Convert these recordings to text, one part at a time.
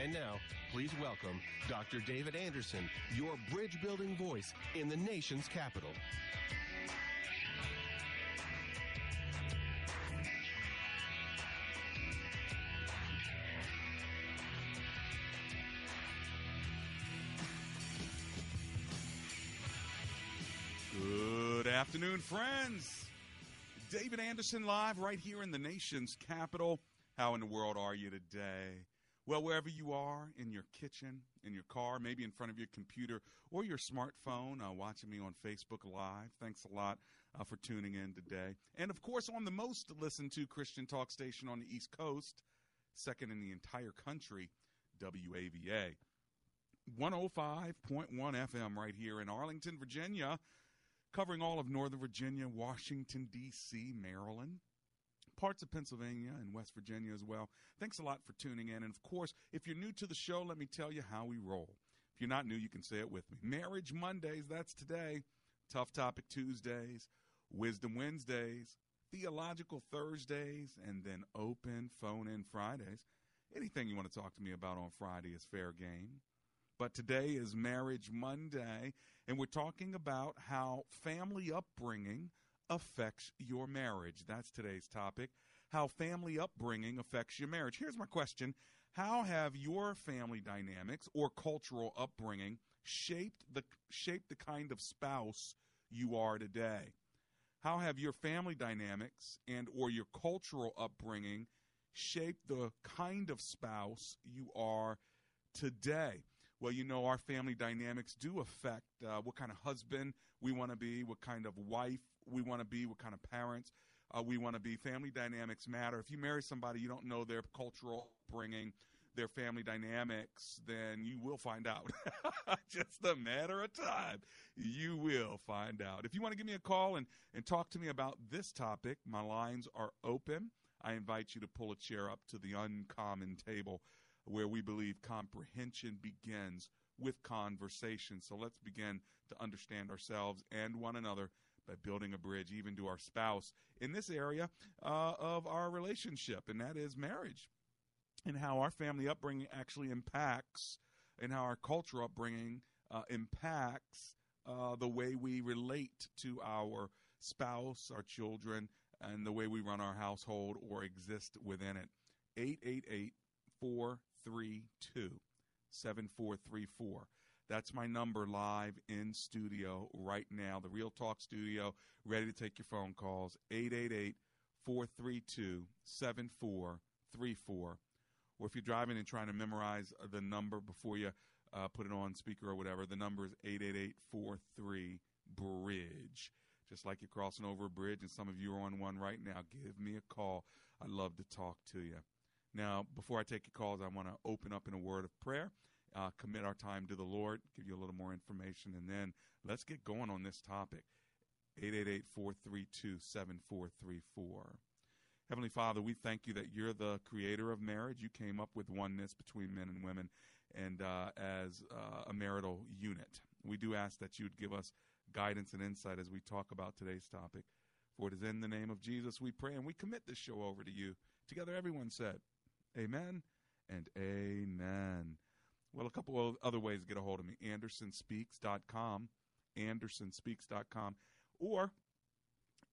And now, please welcome Dr. David Anderson, your bridge building voice in the nation's capital. Good afternoon, friends. David Anderson live right here in the nation's capital. How in the world are you today? Well, wherever you are, in your kitchen, in your car, maybe in front of your computer or your smartphone, uh, watching me on Facebook Live. Thanks a lot uh, for tuning in today. And of course, on the most listened to Christian talk station on the East Coast, second in the entire country, WAVA. 105.1 FM right here in Arlington, Virginia, covering all of Northern Virginia, Washington, D.C., Maryland parts of Pennsylvania and West Virginia as well. Thanks a lot for tuning in. And of course, if you're new to the show, let me tell you how we roll. If you're not new, you can say it with me. Marriage Mondays, that's today. Tough Topic Tuesdays, Wisdom Wednesdays, Theological Thursdays, and then Open Phone In Fridays. Anything you want to talk to me about on Friday is fair game. But today is Marriage Monday, and we're talking about how family upbringing affects your marriage. That's today's topic. How family upbringing affects your marriage. Here's my question How have your family dynamics or cultural upbringing shaped the, shaped the kind of spouse you are today? How have your family dynamics and or your cultural upbringing shaped the kind of spouse you are today? Well, you know, our family dynamics do affect uh, what kind of husband we want to be, what kind of wife we want to be, what kind of parents uh, we want to be. Family dynamics matter. If you marry somebody you don't know their cultural bringing, their family dynamics, then you will find out. Just a matter of time. You will find out. If you want to give me a call and, and talk to me about this topic, my lines are open. I invite you to pull a chair up to the uncommon table where we believe comprehension begins with conversation. So let's begin to understand ourselves and one another by building a bridge even to our spouse in this area uh, of our relationship, and that is marriage, and how our family upbringing actually impacts, and how our cultural upbringing uh, impacts uh, the way we relate to our spouse, our children, and the way we run our household or exist within it. 888 432 7434. That's my number live in studio right now, the Real Talk studio, ready to take your phone calls. 888 432 7434. Or if you're driving and trying to memorize the number before you uh, put it on speaker or whatever, the number is 888 43 Bridge. Just like you're crossing over a bridge, and some of you are on one right now, give me a call. I'd love to talk to you. Now, before I take your calls, I want to open up in a word of prayer uh, commit our time to the Lord, give you a little more information, and then let's get going on this topic. 888 432 7434. Heavenly Father, we thank you that you're the creator of marriage. You came up with oneness between men and women and uh, as uh, a marital unit. We do ask that you'd give us guidance and insight as we talk about today's topic. For it is in the name of Jesus we pray and we commit this show over to you. Together, everyone said, Amen and Amen. Well, a couple of other ways to get a hold of me andersonspeaks.com, andersonspeaks.com, or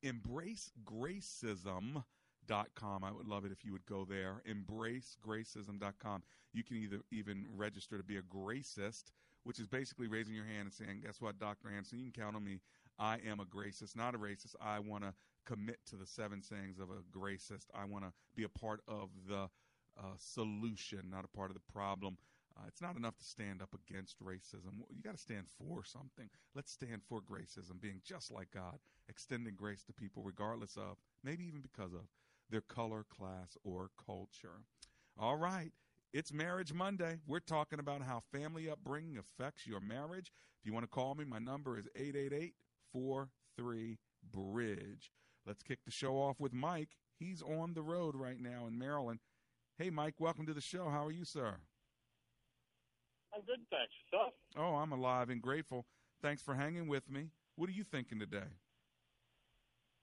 embracegracism.com. I would love it if you would go there. Embracegracism.com. You can either even register to be a gracist which is basically raising your hand and saying, "Guess what, Doctor Anderson? You can count on me. I am a gracist, not a racist. I want to commit to the seven sayings of a gracist. I want to be a part of the uh, solution, not a part of the problem." Uh, it's not enough to stand up against racism. You got to stand for something. Let's stand for gracism, being just like God, extending grace to people regardless of, maybe even because of, their color, class, or culture. All right. It's Marriage Monday. We're talking about how family upbringing affects your marriage. If you want to call me, my number is 888 43 Bridge. Let's kick the show off with Mike. He's on the road right now in Maryland. Hey, Mike, welcome to the show. How are you, sir? I'm good, thanks. Yourself? Oh, I'm alive and grateful. Thanks for hanging with me. What are you thinking today?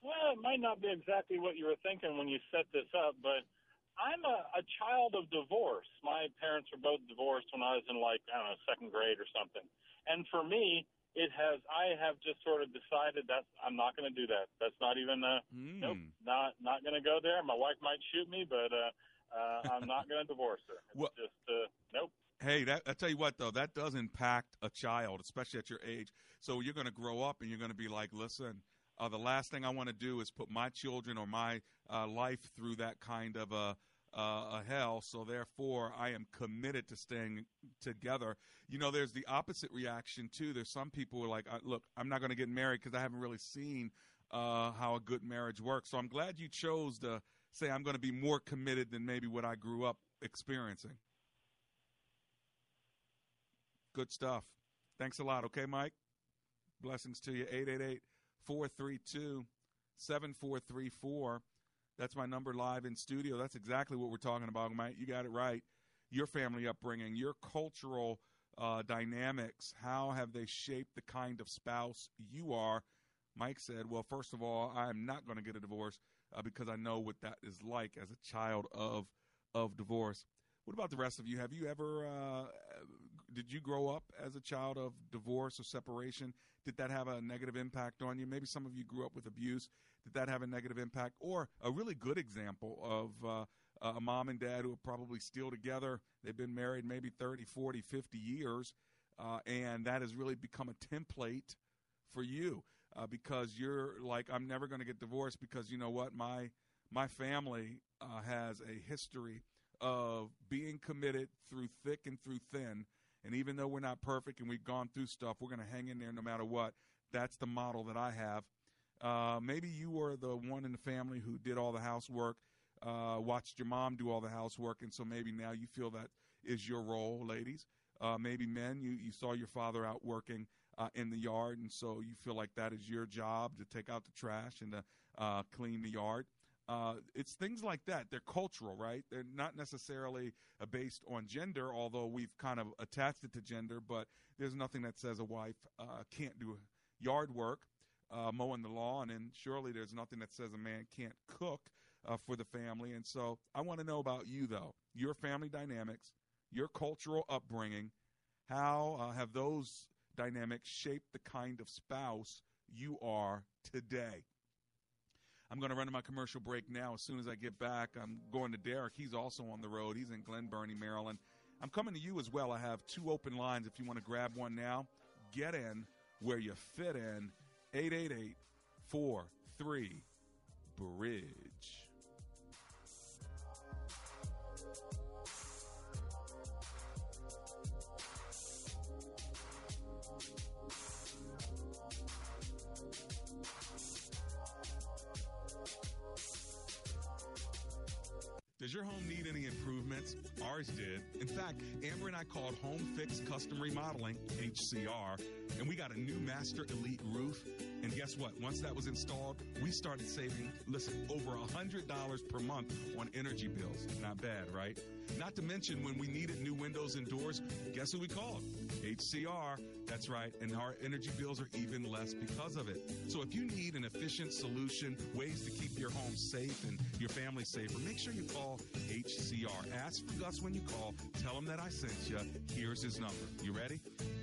Well, it might not be exactly what you were thinking when you set this up, but I'm a, a child of divorce. My parents were both divorced when I was in like I don't know second grade or something, and for me, it has. I have just sort of decided that I'm not going to do that. That's not even. Uh, Mm. Nope, not not going to go there. My wife might shoot me, but uh, uh, I'm not going to divorce her. It's Well- just uh, nope. Hey, that I tell you what though, that does impact a child, especially at your age. So you're going to grow up and you're going to be like, listen, uh, the last thing I want to do is put my children or my uh, life through that kind of a, uh, a hell. So therefore, I am committed to staying together. You know, there's the opposite reaction too. There's some people who are like, uh, look, I'm not going to get married because I haven't really seen uh, how a good marriage works. So I'm glad you chose to say I'm going to be more committed than maybe what I grew up experiencing. Good stuff. Thanks a lot. Okay, Mike? Blessings to you. 888 432 7434. That's my number live in studio. That's exactly what we're talking about, Mike. You got it right. Your family upbringing, your cultural uh, dynamics, how have they shaped the kind of spouse you are? Mike said, Well, first of all, I'm not going to get a divorce uh, because I know what that is like as a child of of divorce. What about the rest of you? Have you ever uh, did you grow up as a child of divorce or separation? Did that have a negative impact on you? Maybe some of you grew up with abuse. Did that have a negative impact? Or a really good example of uh, a mom and dad who are probably still together. They've been married maybe 30, 40, 50 years, uh, and that has really become a template for you uh, because you're like, I'm never going to get divorced because you know what? My my family uh, has a history of being committed through thick and through thin. And even though we're not perfect and we've gone through stuff, we're going to hang in there no matter what. That's the model that I have. Uh, maybe you were the one in the family who did all the housework, uh, watched your mom do all the housework, and so maybe now you feel that is your role, ladies. Uh, maybe men, you, you saw your father out working uh, in the yard, and so you feel like that is your job to take out the trash and to uh, clean the yard. Uh, it's things like that. They're cultural, right? They're not necessarily uh, based on gender, although we've kind of attached it to gender. But there's nothing that says a wife uh, can't do yard work, uh, mowing the lawn, and surely there's nothing that says a man can't cook uh, for the family. And so I want to know about you, though, your family dynamics, your cultural upbringing. How uh, have those dynamics shaped the kind of spouse you are today? I'm going to run to my commercial break now. As soon as I get back, I'm going to Derek. He's also on the road. He's in Glen Burnie, Maryland. I'm coming to you as well. I have two open lines. If you want to grab one now, get in where you fit in. 888 43 Bridge. Does your home need any improvements? Ours did. In fact, Amber and I called Home Fix Custom Remodeling, HCR, and we got a new Master Elite roof. And guess what? Once that was installed, we started saving, listen, over $100 per month on energy bills. Not bad, right? Not to mention when we needed new windows and doors, guess who we called? HCR. That's right. And our energy bills are even less because of it. So if you need an efficient solution, ways to keep your home safe and your family safer, make sure you call HCR. Ask for Gus when you call. Tell him that I sent you. Here's his number. You ready?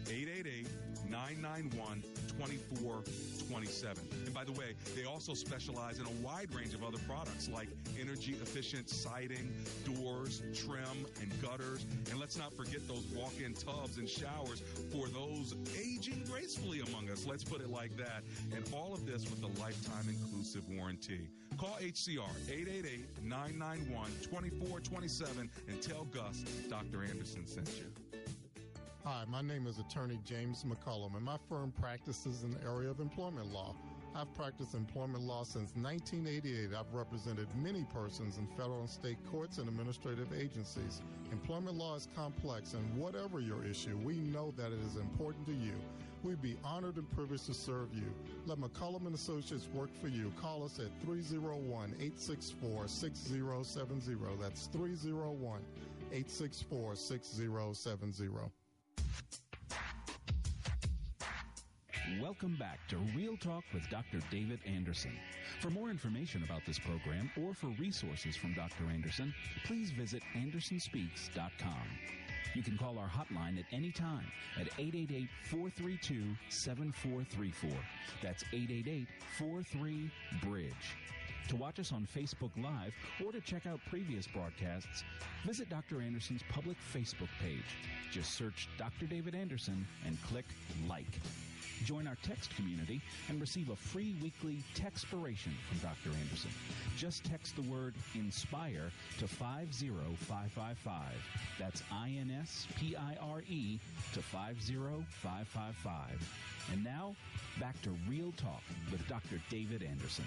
888 9 991 2427. And by the way, they also specialize in a wide range of other products like energy efficient siding, doors, trim, and gutters. And let's not forget those walk in tubs and showers for those aging gracefully among us. Let's put it like that. And all of this with a lifetime inclusive warranty. Call HCR 888 991 2427 and tell Gus Dr. Anderson sent you. Hi, my name is attorney James McCullum, and my firm practices in the area of employment law. I've practiced employment law since 1988. I've represented many persons in federal and state courts and administrative agencies. Employment law is complex, and whatever your issue, we know that it is important to you. We'd be honored and privileged to serve you. Let McCullum and Associates work for you. Call us at 301-864-6070. That's 301-864-6070. Welcome back to Real Talk with Dr. David Anderson. For more information about this program or for resources from Dr. Anderson, please visit andersonspeaks.com. You can call our hotline at any time at 888 432 7434. That's 888 43 Bridge. To watch us on Facebook Live or to check out previous broadcasts, visit Dr. Anderson's public Facebook page. Just search Dr. David Anderson and click like. Join our text community and receive a free weekly textpiration from Dr. Anderson. Just text the word INSPIRE to 50555. That's I N S P I R E to 50555. And now, back to Real Talk with Dr. David Anderson.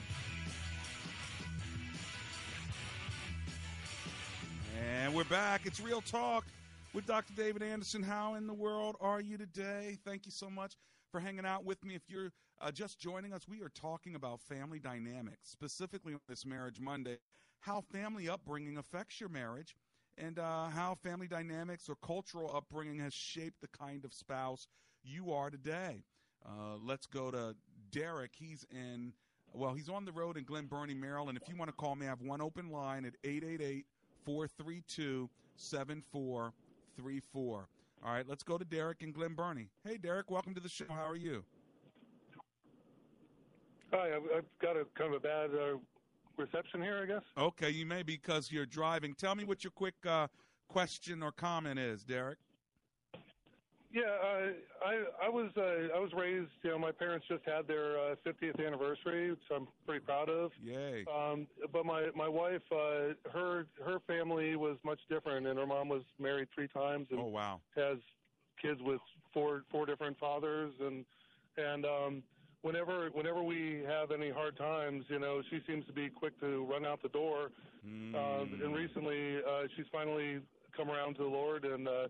And we're back. It's Real Talk with Dr. David Anderson. How in the world are you today? Thank you so much for hanging out with me. If you're uh, just joining us, we are talking about family dynamics, specifically on this Marriage Monday, how family upbringing affects your marriage, and uh, how family dynamics or cultural upbringing has shaped the kind of spouse you are today. Uh, let's go to Derek. He's in, well, he's on the road in Glen Burnie, Maryland. If you want to call me, I have one open line at 888 432 7434. All right, let's go to Derek and Glen Burnie. Hey, Derek, welcome to the show. How are you? Hi, I've, got a kind of a bad uh, reception here, I guess. Okay, you may because you're driving. Tell me what your quick uh, question or comment is, Derek. Yeah, uh, I I was uh, I was raised. You know, my parents just had their uh, 50th anniversary, which I'm pretty proud of. Yay! Um, but my my wife, uh, her her family was much different, and her mom was married three times. And oh wow! Has kids with four four different fathers, and and um, whenever whenever we have any hard times, you know, she seems to be quick to run out the door. Mm. Uh, and recently, uh, she's finally come around to the Lord and. Uh,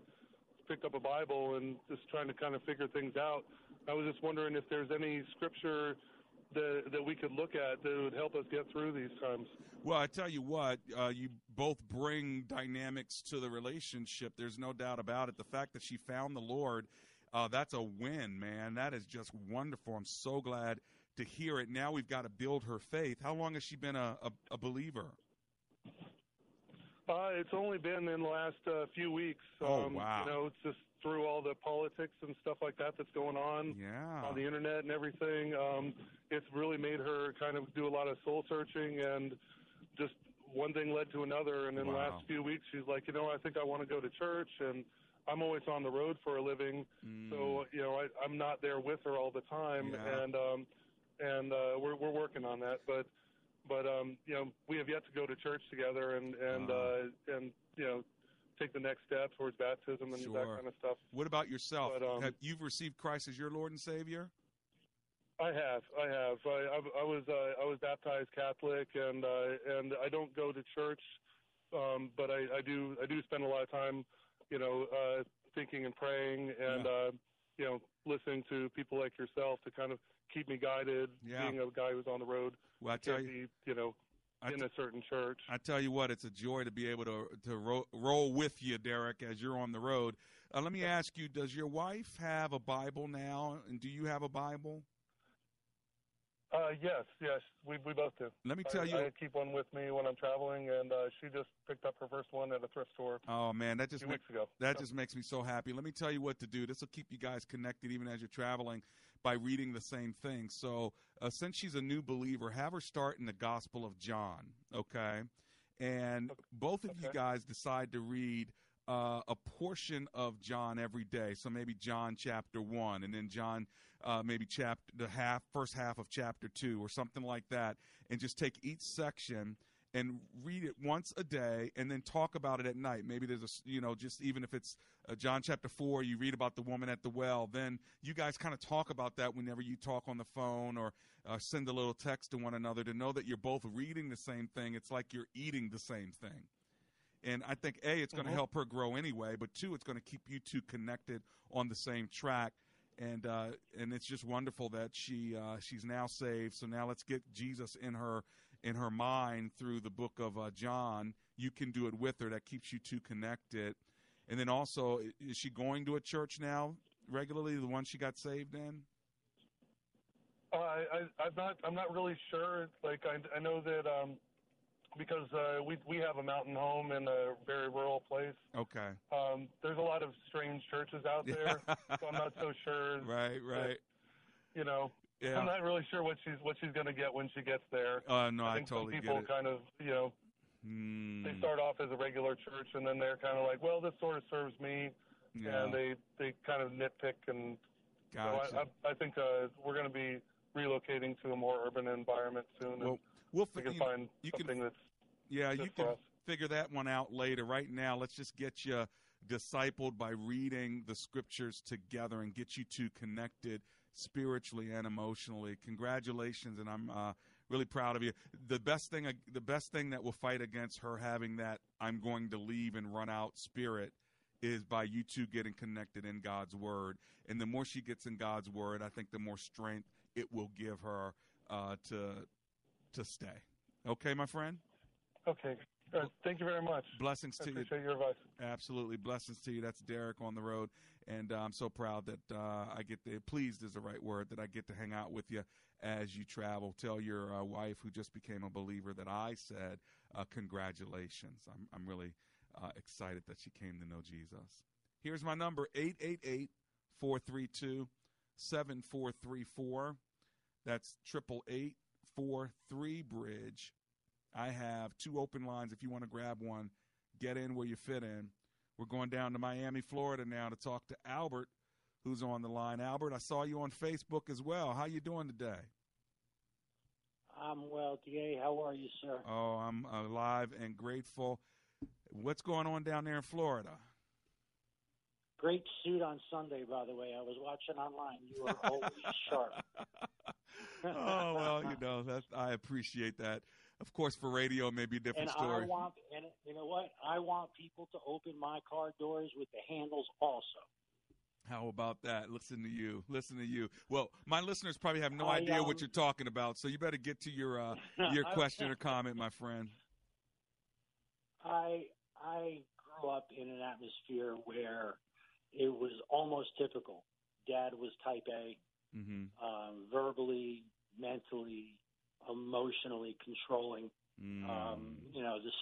picked up a Bible and just trying to kind of figure things out. I was just wondering if there's any scripture that that we could look at that would help us get through these times. Well, I tell you what, uh, you both bring dynamics to the relationship. There's no doubt about it. The fact that she found the Lord, uh, that's a win, man. That is just wonderful. I'm so glad to hear it. Now we've got to build her faith. How long has she been a, a, a believer? Uh, it's only been in the last uh, few weeks. Oh, um, wow. You know, it's just through all the politics and stuff like that that's going on yeah. on the internet and everything. Um, it's really made her kind of do a lot of soul searching and just one thing led to another. And in wow. the last few weeks, she's like, you know, I think I want to go to church and I'm always on the road for a living, mm. so you know I, I'm not there with her all the time, yeah. and um, and uh, we're we're working on that. But but um, you know, we have yet to go to church together and and uh, and you know, take the next step towards baptism and sure. that kind of stuff. What about yourself? But, um, have you've received Christ as your Lord and Savior? I have, I have. I, I, I was uh, I was baptized Catholic, and uh, and I don't go to church, um, but I, I do I do spend a lot of time, you know, uh, thinking and praying, and Yeah. uh, you know, listening to people like yourself to kind of keep me guided. Yeah. Being a guy who's on the road, Well, I tell you, be, you know, I in t- a certain church. I tell you what, it's a joy to be able to to ro- roll with you, Derek, as you're on the road. Uh, let me ask you: Does your wife have a Bible now, and do you have a Bible? Uh, yes, yes, we we both do. Let me I- tell you- I keep one with me when I'm traveling, and uh, she just picked up her first one at a thrift store. Oh man, that just a few ma- weeks ago. that So- just makes me so happy. Let me tell you what to do. This will keep you guys connected even as you're traveling by reading the same thing. So, uh, since she's a new believer, have her start in the Gospel of John, okay? And both of you guys decide to read uh, a portion of John every day. So maybe John chapter one, and then John uh, maybe chapter the half first half of chapter two, or something like that, and just take each section and read it once a day and then talk about it at night maybe there's a, you know just even if it's uh, john chapter 4 you read about the woman at the well then you guys kind of talk about that whenever you talk on the phone or uh, send a little text to one another to know that you're both reading the same thing it's like you're eating the same thing and i think a it's going to Mhm. help her grow anyway but two it's going to keep you two connected on the same track and uh, and it's just wonderful that she uh, she's now saved. So now let's get Jesus in her in her mind through the book of uh, John. You can do it with her. That keeps you two connected. And then also, is she going to a church now regularly? The one she got saved in? Uh, I, I, I'm not. I'm not really sure. Like I, I know that um, because uh, we we have a mountain home in a very rural place. Okay. Um, there's a lot of strange churches out there, so I'm not so sure. Right. Right. You know, Yeah. I'm not really sure what she's what she's going to get when she gets there. Uh, no, I think totally some get people it. kind of you know Mm, they start off as a regular church and then they're kind of like, well, this sort of serves me, Yeah. and they they kind of nitpick and. So I, I, I think uh, we're going to be relocating to a more urban environment soon. and Well, we'll we can find you can- something that's Yeah, you can figure that one out later. Right now, let's just get you discipled by reading the scriptures together and get you two connected spiritually and emotionally. Congratulations, and I'm uh, really proud of you. The best thing, the best thing that will fight against her having that "I'm going to leave and run out" spirit is by you two getting connected in God's word. And the more she gets in God's word, I think the more strength it will give her uh, to to stay. Okay, my friend. Okay. Uh, thank you very much. Blessings to you. appreciate your advice. Absolutely, blessings to you. That's Derek on the road, and uh, I'm so proud that uh, I get the pleased is the right word that I get to hang out with you as you travel. Tell your uh, wife who just became a believer that I said uh, congratulations. I'm I'm really uh, excited that she came to know Jesus. Here's my number 888 432 7434. That's triple eight four three bridge. I have two open lines. If you want to grab one, get in where you fit in. We're going down to Miami, Florida now to talk to Albert, who's on the line. Albert, I saw you on Facebook as well. How you doing today? I'm well, DA. How are you, sir? Oh, I'm alive and grateful. What's going on down there in Florida? Great suit on Sunday, by the way. I was watching online. You were always sharp. oh well, you know that I appreciate that. Of course, for radio, it may be a different and story. I want, and you know what? I want people to open my car doors with the handles also. How about that? Listen to you. Listen to you. Well, my listeners probably have no I, idea what um, you're talking about, so you better get to your uh, your question or comment, my friend. I I grew up in an atmosphere where it was almost typical. Dad was type A, Mm-hmm. um, verbally, mentally, emotionally controlling. Mm. Um, you know, this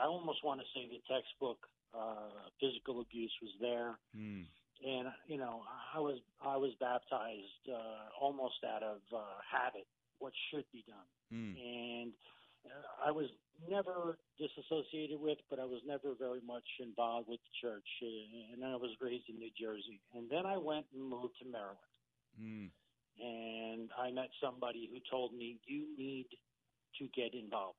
I almost want to say the textbook uh, physical abuse was there, Mm. and you know, I was I was baptized uh, almost out of uh, habit, what should be done, Mm. and uh, I was never disassociated with, but I was never very much involved with the church, and I was raised in New Jersey, and then I went and moved to Maryland Mm. And I met somebody who told me you need to get involved.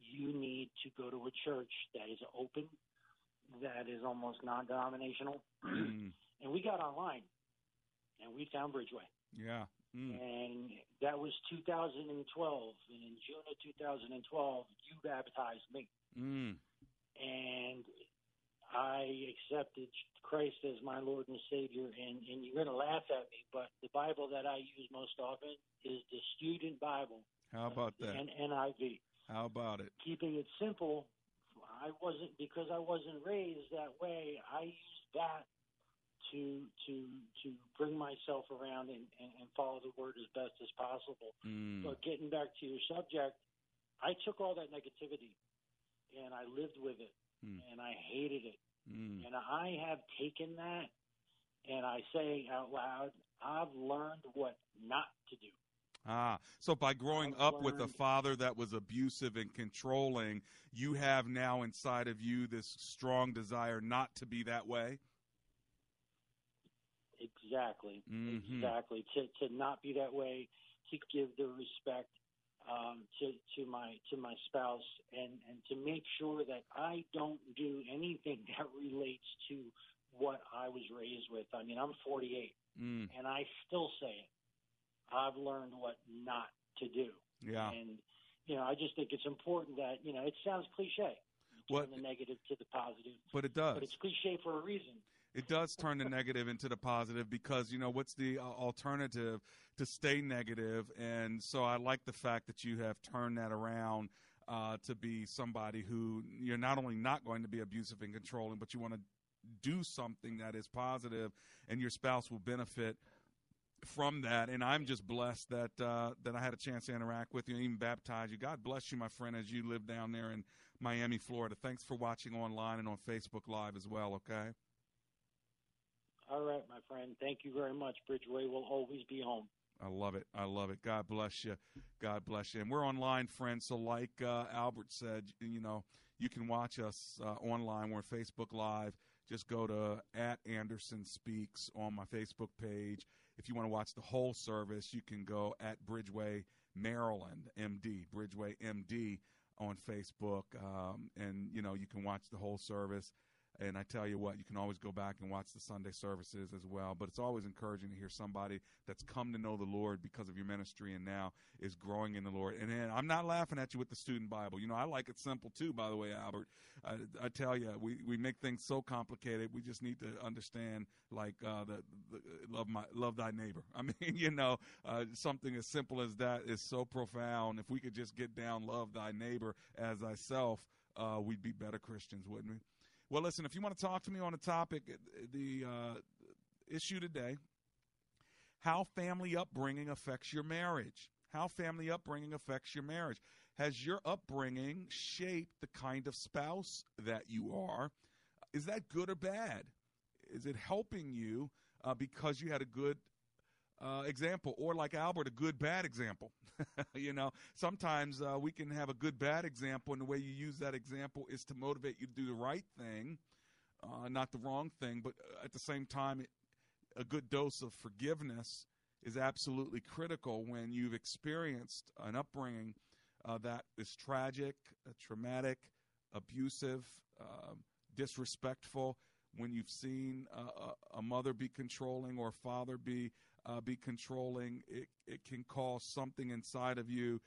You need to go to a church that is open, that is almost non-denominational, Mm. and we got online, and we found Bridgeway, Yeah. Mm. and that was 2012. And in June of 2012, you baptized me, Mm. and I accepted Christ as my Lord and Savior. And, and you're going to laugh at me, but the Bible that I use most often is the Student Bible, How about that? N- NIV. How about it? Keeping it simple, I wasn't because I wasn't raised that way. I used that to to to bring myself around and, and, and follow the word as best as possible. Mm. But getting back to your subject, I took all that negativity and I lived with it Mm. and I hated it. Mm. And I have taken that and I say out loud, I've learned what not to do. Ah, so by growing I've up with a father that was abusive and controlling, you have now inside of you this strong desire not to be that way. Exactly. Mhm. Exactly. To to not be that way, to give the respect um, to to my to my spouse, and and to make sure that I don't do anything that relates to what I was raised with. I mean, I'm 48, Mm. and I still say it. I've learned what not to do, Yeah. and you know, I just think it's important that you know, it sounds cliche. What- the negative to the positive, But it does. but it's cliche for a reason. It does turn the negative into the positive because you know what's the uh, alternative to stay negative, and so I like the fact that you have turned that around uh, to be somebody who you're not only not going to be abusive and controlling, but you want to do something that is positive, and your spouse will benefit from that. And I'm just blessed that uh, that I had a chance to interact with you and even baptize you. God bless you, my friend, as you live down there in Miami, Florida. Thanks for watching online and on Facebook Live as well. Okay. All right, my friend. Thank you very much. Bridgeway will always be home. I love it. I love it. God bless you. God bless you. And we're online, friends. So, like uh, Albert said, you know, you can watch us uh, online. We're Facebook Live. Just go to at Anderson Speaks on my Facebook page. If you want to watch the whole service, you can go at Bridgeway Maryland MD, Bridgeway MD on Facebook, um, and you know you can watch the whole service. And I tell you what, you can always go back and watch the Sunday services as well. But it's always encouraging to hear somebody that's come to know the Lord because of your ministry and now is growing in the Lord. And, and I'm not laughing at you with the student Bible. You know, I like it simple too, by the way, Albert. I, I tell you, we, we make things so complicated. We just need to understand, like, uh, the, the love my love thy neighbor. I mean, you know, uh, something as simple as that is so profound. If we could just get down, love thy neighbor as thyself, uh, we'd be better Christians, wouldn't we? Well, listen, if you want to talk to me on a topic, the uh, issue today how family upbringing affects your marriage. How family upbringing affects your marriage. Has your upbringing shaped the kind of spouse that you are? Is that good or bad? Is it helping you uh, because you had a good uh, example, or like Albert, a good bad example? you know, sometimes uh, we can have a good bad example, and the way you use that example is to motivate you to do the right thing, uh, not the wrong thing. But uh, at the same time, it, a good dose of forgiveness is absolutely critical when you've experienced an upbringing uh, that is tragic, uh, traumatic, abusive, um, disrespectful. When you've seen a, a mother be controlling or a father be uh, be controlling, it, it can cause something inside of you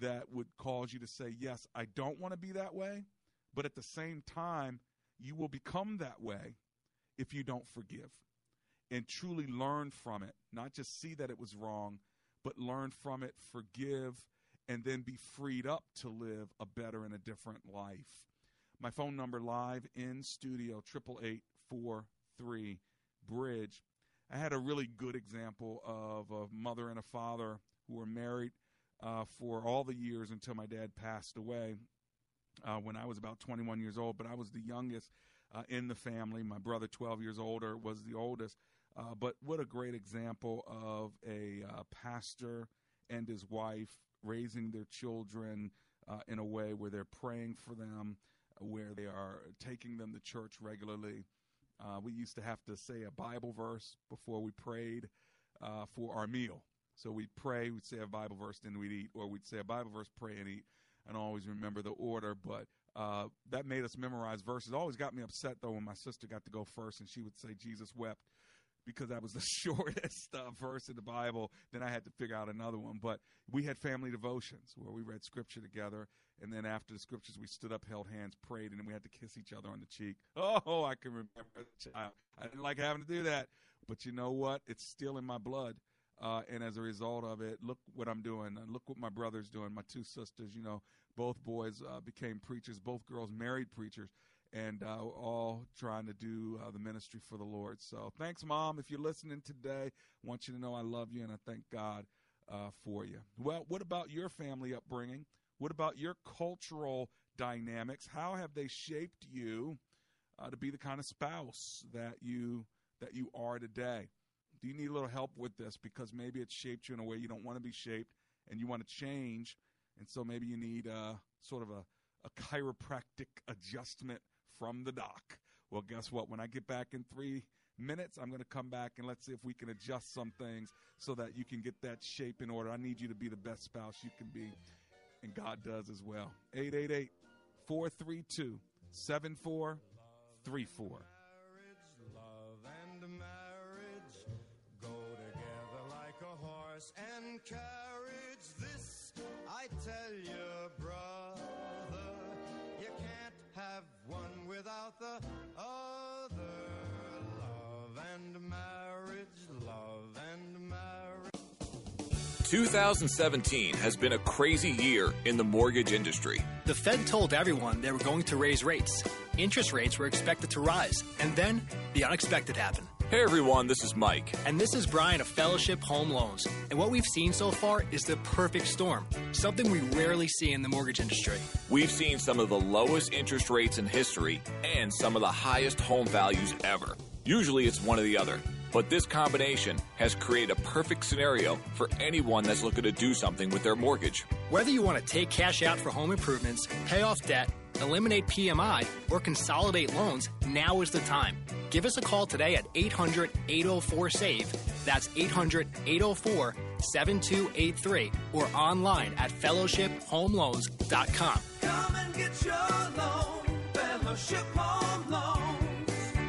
that would cause you to say, Yes, I don't want to be that way. But at the same time, you will become that way if you don't forgive and truly learn from it. Not just see that it was wrong, but learn from it, forgive, and then be freed up to live a better and a different life. My phone number live in studio, 888 Bridge. I had a really good example of a mother and a father who were married uh, for all the years until my dad passed away uh, when I was about 21 years old. But I was the youngest uh, in the family. My brother, 12 years older, was the oldest. Uh, but what a great example of a uh, pastor and his wife raising their children uh, in a way where they're praying for them, where they are taking them to church regularly. Uh, we used to have to say a Bible verse before we prayed uh, for our meal. So we'd pray, we'd say a Bible verse, then we'd eat, or we'd say a Bible verse, pray, and eat. And always remember the order, but uh, that made us memorize verses. Always got me upset though when my sister got to go first, and she would say Jesus wept because that was the shortest uh, verse in the Bible. Then I had to figure out another one. But we had family devotions where we read scripture together. And then after the scriptures, we stood up, held hands, prayed, and then we had to kiss each other on the cheek. Oh, I can remember. I didn't like having to do that. But you know what? It's still in my blood. Uh, and as a result of it, look what I'm doing. Uh, look what my brother's doing. My two sisters, you know, both boys uh, became preachers, both girls married preachers. and uh, all trying to do uh, the ministry for the Lord. So thanks, Mom. If you're listening today, I want you to know I love you and I thank God uh, for you. Well, what about your family upbringing? What about your cultural dynamics? How have they shaped you uh, to be the kind of spouse that you that you are today? Do you need a little help with this because maybe it's shaped you in a way you don't want to be shaped and you want to change, and so maybe you need uh, sort of a, a chiropractic adjustment from the doc. Well, guess what? When I get back in three minutes, I'm going to come back and let's see if we can adjust some things so that you can get that shape in order. I need you to be the best spouse you can be, and God does as well. 888 432 7434. and carriage. This I tell you, brother, you can't have one without the other. Love and marriage, love and marriage. 2017 has been a crazy year in the mortgage industry. The Fed told everyone they were going to raise rates. Interest rates were expected to rise, and then the unexpected happened. Hey everyone, this is Mike. And this is Brian of Fellowship Home Loans. And what we've seen so far is the perfect storm, something we rarely see in the mortgage industry. We've seen some of the lowest interest rates in history and some of the highest home values ever. Usually it's one or the other. But this combination has created a perfect scenario for anyone that's looking to do something with their mortgage. Whether you want to take cash out for home improvements, pay off debt, eliminate PMI, or consolidate loans, now is the time. Give us a call today at 800 804 SAVE. That's 800 804 7283 or online at fellowshiphomeloans.com. Come and get your loan, Fellowship Home Loans.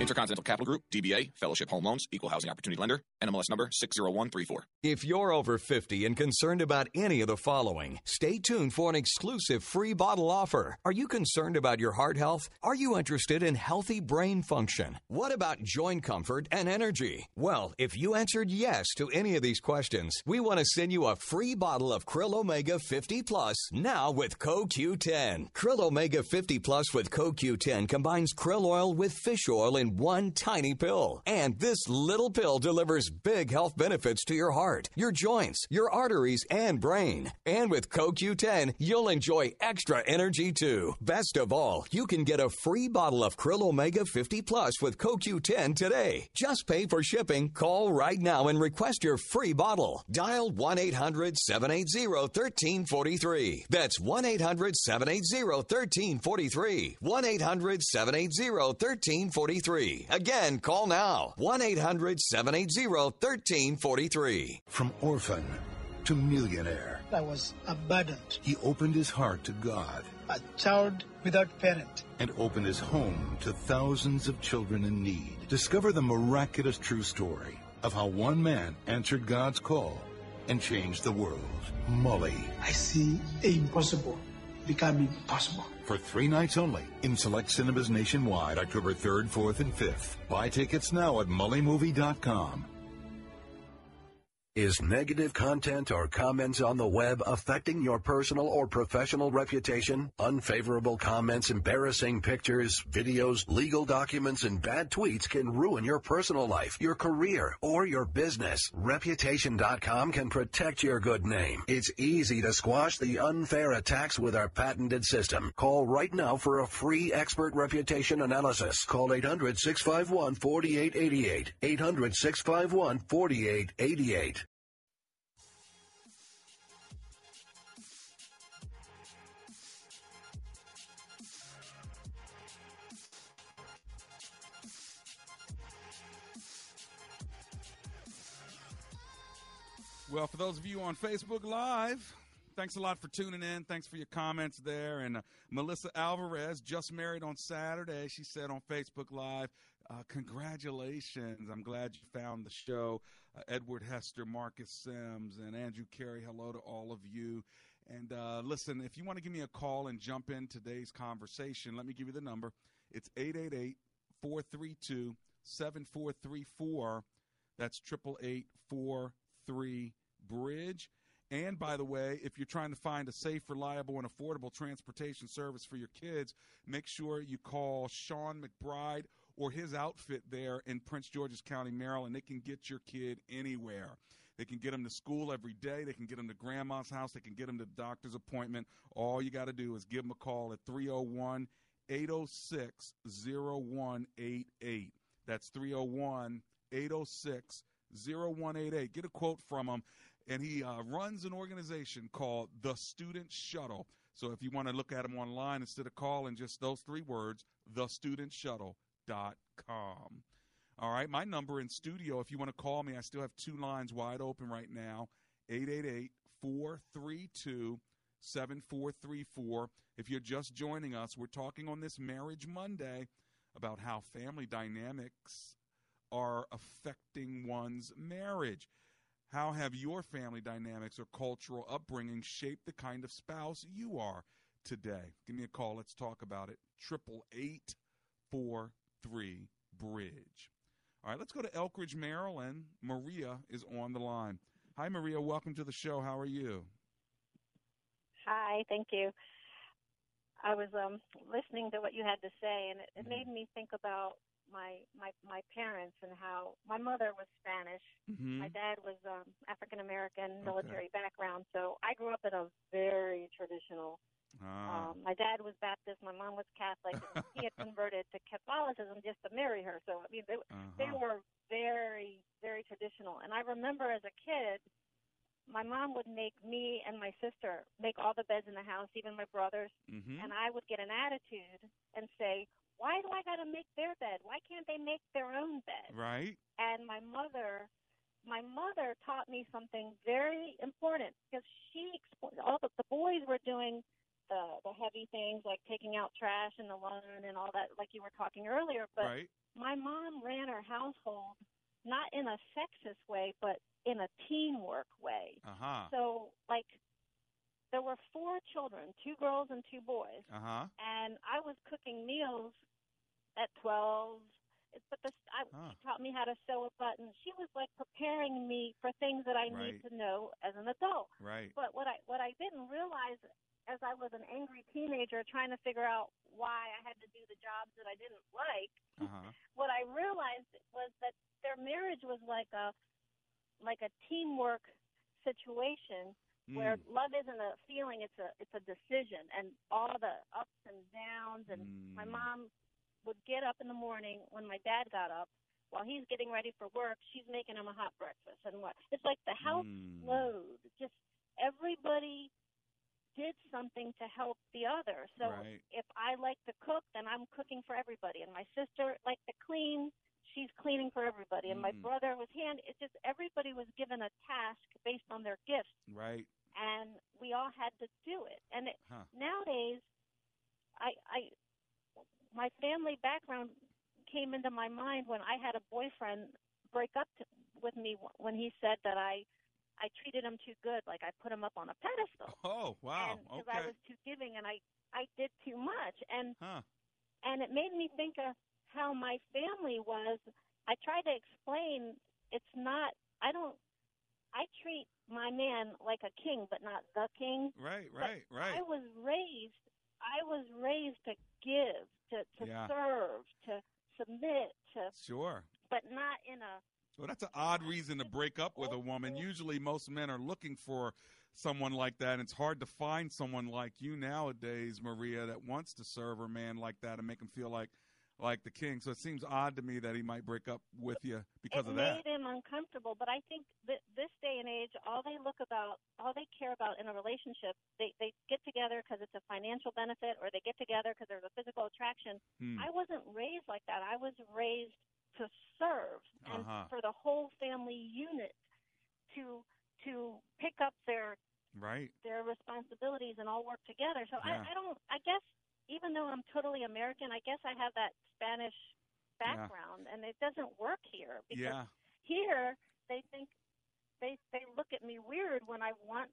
Intercontinental Capital Group, DBA, Fellowship Home Loans, Equal Housing Opportunity Lender, NMLS number 60134. If you're over 50 and concerned about any of the following, stay tuned for an exclusive free bottle offer. Are you concerned about your heart health? Are you interested in healthy brain function? What about joint comfort and energy? Well, if you answered yes to any of these questions, we want to send you a free bottle of Krill Omega 50 Plus now with CoQ10. Krill Omega 50 Plus with CoQ10 combines krill oil with fish oil in one tiny pill. And this little pill delivers big health benefits to your heart, your joints, your arteries, and brain. And with CoQ10, you'll enjoy extra energy too. Best of all, you can get a free bottle of Krill Omega 50 Plus with CoQ10 today. Just pay for shipping. Call right now and request your free bottle. Dial 1 800 780 1343. That's 1 800 780 1343. 1 800 780 1343. Again, call now. 1 800 780 1343. From orphan to millionaire, I was abandoned. he opened his heart to God A child without parent. and opened his home to thousands of children in need. Discover the miraculous true story of how one man answered God's call and changed the world. Mully. I see the impossible becoming possible. For three nights only in select cinemas nationwide, October 3rd, 4th, and 5th. Buy tickets now at mullymovie.com. Is negative content or comments on the web affecting your personal or professional reputation? Unfavorable comments, embarrassing pictures, videos, legal documents, and bad tweets can ruin your personal life, your career, or your business. Reputation.com can protect your good name. It's easy to squash the unfair attacks with our patented system. Call right now for a free expert reputation analysis. Call 800 651 4888. 800 651 4888. Well, for those of you on Facebook Live, thanks a lot for tuning in. Thanks for your comments there. And uh, Melissa Alvarez just married on Saturday. She said on Facebook Live, uh, "Congratulations! I'm glad you found the show." Uh, Edward Hester, Marcus Sims, and Andrew Carey. Hello to all of you. And uh, listen, if you want to give me a call and jump in today's conversation, let me give you the number. It's 888 432 7434. That's triple eight four three bridge. And by the way, if you're trying to find a safe, reliable, and affordable transportation service for your kids, make sure you call Sean McBride or his outfit there in Prince George's County, Maryland. They can get your kid anywhere. They can get them to school every day. They can get them to grandma's house. They can get them to the doctor's appointment. All you got to do is give them a call at 301 806 0188. That's 301 806 0188. Get a quote from him. And he uh, runs an organization called The Student Shuttle. So if you want to look at him online instead of calling just those three words, thestudentshuttle.com. All right, my number in studio, if you want to call me, I still have two lines wide open right now 888 432 7434. If you're just joining us, we're talking on this Marriage Monday about how family dynamics are affecting one's marriage. How have your family dynamics or cultural upbringing shaped the kind of spouse you are today? Give me a call. Let's talk about it. Triple eight four three bridge. All right, let's go to Elkridge, Maryland. Maria is on the line. Hi, Maria. Welcome to the show. How are you? Hi, thank you. I was um listening to what you had to say, and it, it made me think about my my my parents and how my mother was Spanish. Mhm. My dad was um African American, Okay. military background. So I grew up in a very traditional. Ah. Um, my dad was Baptist, my mom was Catholic. and he had converted to Catholicism just to marry her. So I mean, they they Uh-huh. were very very traditional. And I remember as a kid, my mom would make me and my sister make all the beds in the house, even my brothers. Mhm. And I would get an attitude and say, "Why do I got to make their bed? Why can't they make their own bed?" Right? And my mother, my mother taught me something very important because she expo- all the, the boys were doing the the heavy things like taking out trash and the lawn and all that, like you were talking earlier. But Right. my mom ran her household not in a sexist way, but in a teamwork way. Uh-huh. So, like, there were four children, two girls and two boys, Uh-huh. and I was cooking meals at twelve. But this, I, Huh. she taught me how to sew a button. She was like preparing me for things that I need to know as an adult. Right. But what I what I didn't realize as I was an angry teenager trying to figure out why I had to do the jobs that I didn't like, Uh-huh. what I realized was that their marriage was like a like a teamwork situation where Mm. love isn't a feeling it's a it's a decision and all the ups and downs and my Mm. mom would get up in the morning when my dad got up while he's getting ready for work she's making him a hot breakfast and what it's like the house Mm. flowed just everybody did something to help the other so Right. if i like to cook then i'm cooking for everybody and my sister liked to clean she's cleaning for everybody and my Mm. brother was hand it's just everybody was given a task based on their gifts Right. And we all had to do it. And it, Huh. nowadays, I, I, my family background came into my mind when I had a boyfriend break up to, with me when he said that I, I treated him too good, like I put him up on a pedestal. Oh, wow. Because okay. I was too giving and I, I did too much. And Huh. and it made me think of how my family was. I tried to explain it's not. I don't. I treat my man like a king, but not the king. Right, But right, right. I was raised. I was raised to give, to to Yeah. serve, to submit, to, Sure. but not in a. Well, that's an odd reason to break up with a woman. Usually, most men are looking for someone like that. And it's hard to find someone like you nowadays, Maria, that wants to serve her man like that and make him feel like like the king. So it seems odd to me that he might break up with you because it of that. It made him uncomfortable. But I think that this day and age, all they look about, all they care about in a relationship, they they get together because it's a financial benefit, or they get together because there's a physical attraction. Hmm. I wasn't raised like that. I was raised to serve and Uh-huh. for the whole family unit to to pick up their Right. their responsibilities and all work together. So Yeah. I, I don't. I guess even though I'm totally American, I guess I have that Spanish Yeah. background, and it doesn't work here because Yeah. here they think they they look at me weird when I want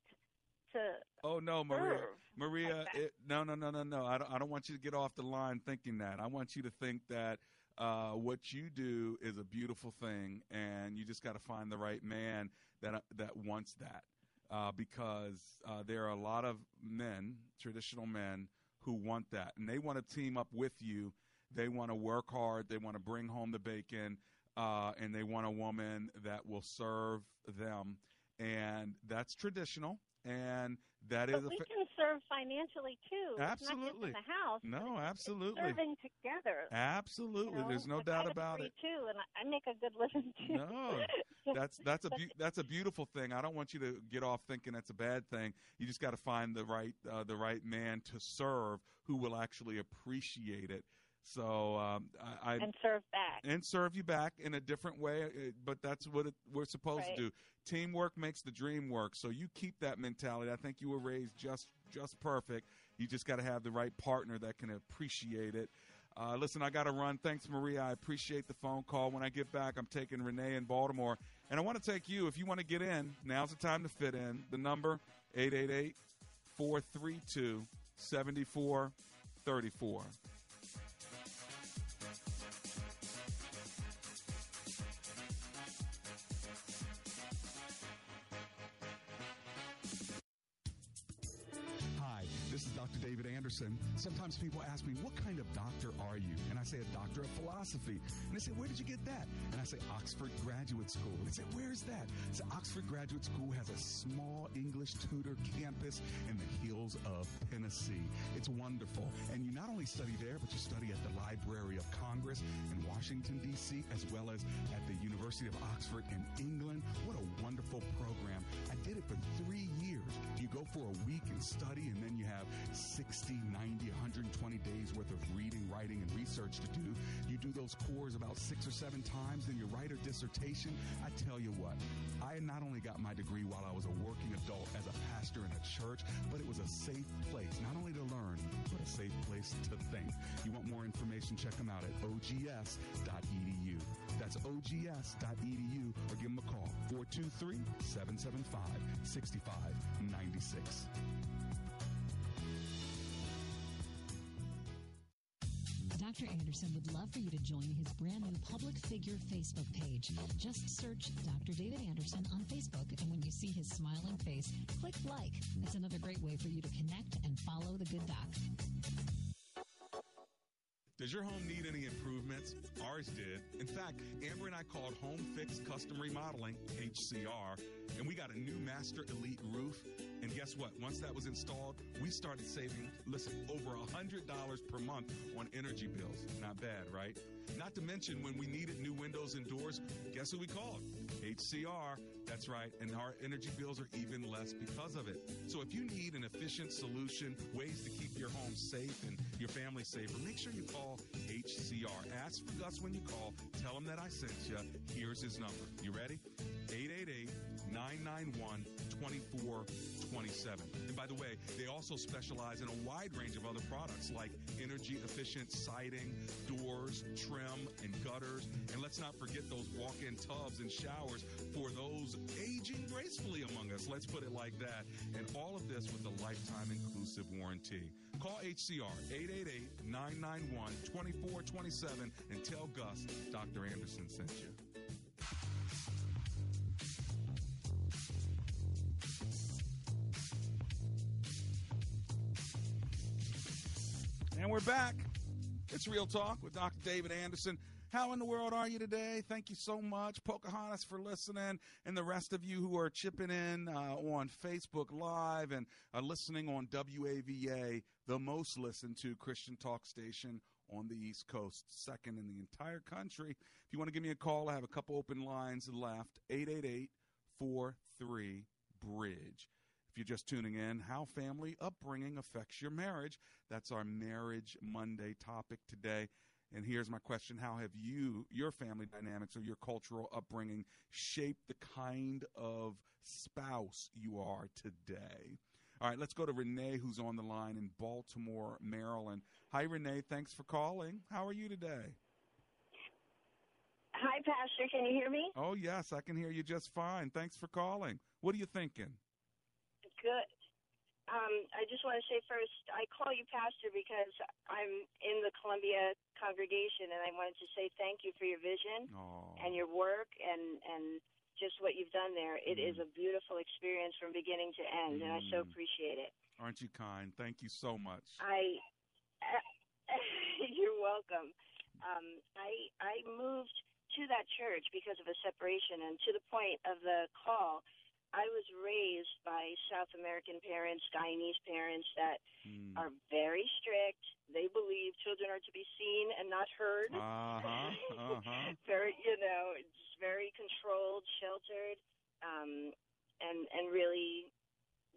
to. Oh no, Maria. Maria, it, no, no, no, no, no. I don't, I don't want you to get off the line thinking that. I want you to think that uh, what you do is a beautiful thing, and you just got to find the right man that that wants that. uh, because uh, there are a lot of men, traditional men, who want that, and they want to team up with you. They want to work hard. They want to bring home the bacon, uh, and they want a woman that will serve them, and that's traditional. And that is But a we fa- can serve financially too. It's not just Absolutely. in the house. no, absolutely, Serving together. absolutely. you know? There's no Like, doubt about it. Too, and I, make a good living too. No, that's that's a beau- that's a beautiful thing. I don't want you to get off thinking that's a bad thing. You just got to find the right uh, the right man to serve who will actually appreciate it. So um, I, I and serve back. and serve you back in a different way. uh, But that's what it, we're supposed Right. to do. Teamwork makes the dream work. So you keep that mentality. I think you were raised just just perfect. You just got to have the right partner that can appreciate it. Uh, listen, I got to run. Thanks, Maria. I appreciate the phone call. When I get back, I'm taking Renee in Baltimore. And I want to take you. If you want to get in, now's the time to fit in. The number, 888 432 7434. Dr. David Anderson. Sometimes people ask me, What kind of doctor are you? And I say, A doctor of philosophy. And they say, Where did you get that? And I say, Oxford Graduate School. And they say, Where's that? Say, Oxford Graduate School has a small English Tudor campus in the hills of Tennessee. It's wonderful. And you not only study there, but you study at the Library of Congress in Washington, D.C., as well as at the University of Oxford in England. What a wonderful program. I did it for three years. You go for a week and study, and then you have 60, 90, 120 days worth of reading, writing, and research to do. You do those cores about six or seven times, then you write a dissertation. I tell you what, I not only got my degree while I was a working adult as a pastor in a church, but it was a safe place, not only to learn, but a safe place to think. You want more information? Check them out at ogs.edu. That's ogs.edu or give them a call 423 775 6596. Dr. Anderson would love for you to join his brand new public figure Facebook page. Just search Dr. David Anderson on Facebook, and when you see his smiling face, click like. It's another great way for you to connect and follow the good doc. Does your home need any improvements? Ours did. In fact, Amber and I called Home Fix Custom Remodeling, HCR, and we got a new Master Elite roof. And guess what? Once that was installed, we started saving, listen, over $100 per month on energy bills. Not bad, right? Not to mention when we needed new windows and doors, guess who we called? HCR. That's right. And our energy bills are even less because of it. So if you need an efficient solution, ways to keep your home safe and your family safer, make sure you call HCR. Ask for Gus when you call. Tell him that I sent you. Here's his number. You ready? 888 991 2427. And by the way, they also specialize in a wide range of other products like energy efficient siding, doors, trim, and gutters. And let's not forget those walk in tubs and showers for those aging gracefully among us. Let's put it like that. And all of this with a lifetime inclusive warranty. Call HCR 888 991 2427 and tell Gus Dr. Anderson sent you. We're back. It's Real Talk with Dr. David Anderson. How in the world are you today? Thank you so much, Pocahontas, for listening, and the rest of you who are chipping in uh, on Facebook Live and uh, listening on WAVA, the most listened to Christian talk station on the East Coast, second in the entire country. If you want to give me a call, I have a couple open lines left 888 43 Bridge. If you're just tuning in, how family upbringing affects your marriage. That's our Marriage Monday topic today. And here's my question How have you, your family dynamics, or your cultural upbringing shaped the kind of spouse you are today? All right, let's go to Renee, who's on the line in Baltimore, Maryland. Hi, Renee. Thanks for calling. How are you today? Hi, Pastor. Can you hear me? Oh, yes, I can hear you just fine. Thanks for calling. What are you thinking? Good. Um, I just want to say first, I call you Pastor because I'm in the Columbia congregation, and I wanted to say thank you for your vision Oh. and your work, and and just what you've done there. It is a beautiful experience from beginning to end, and I so Mm. appreciate it. Aren't you kind? Thank you so much. I, you're welcome. Um, I I moved to that church because of a separation, and to the point of the call, I was raised by South American parents, Guyanese parents that Mm. are very strict. They believe children are to be seen and not heard. Uh-huh, uh-huh. very, you know, it's very controlled, sheltered, um, and and really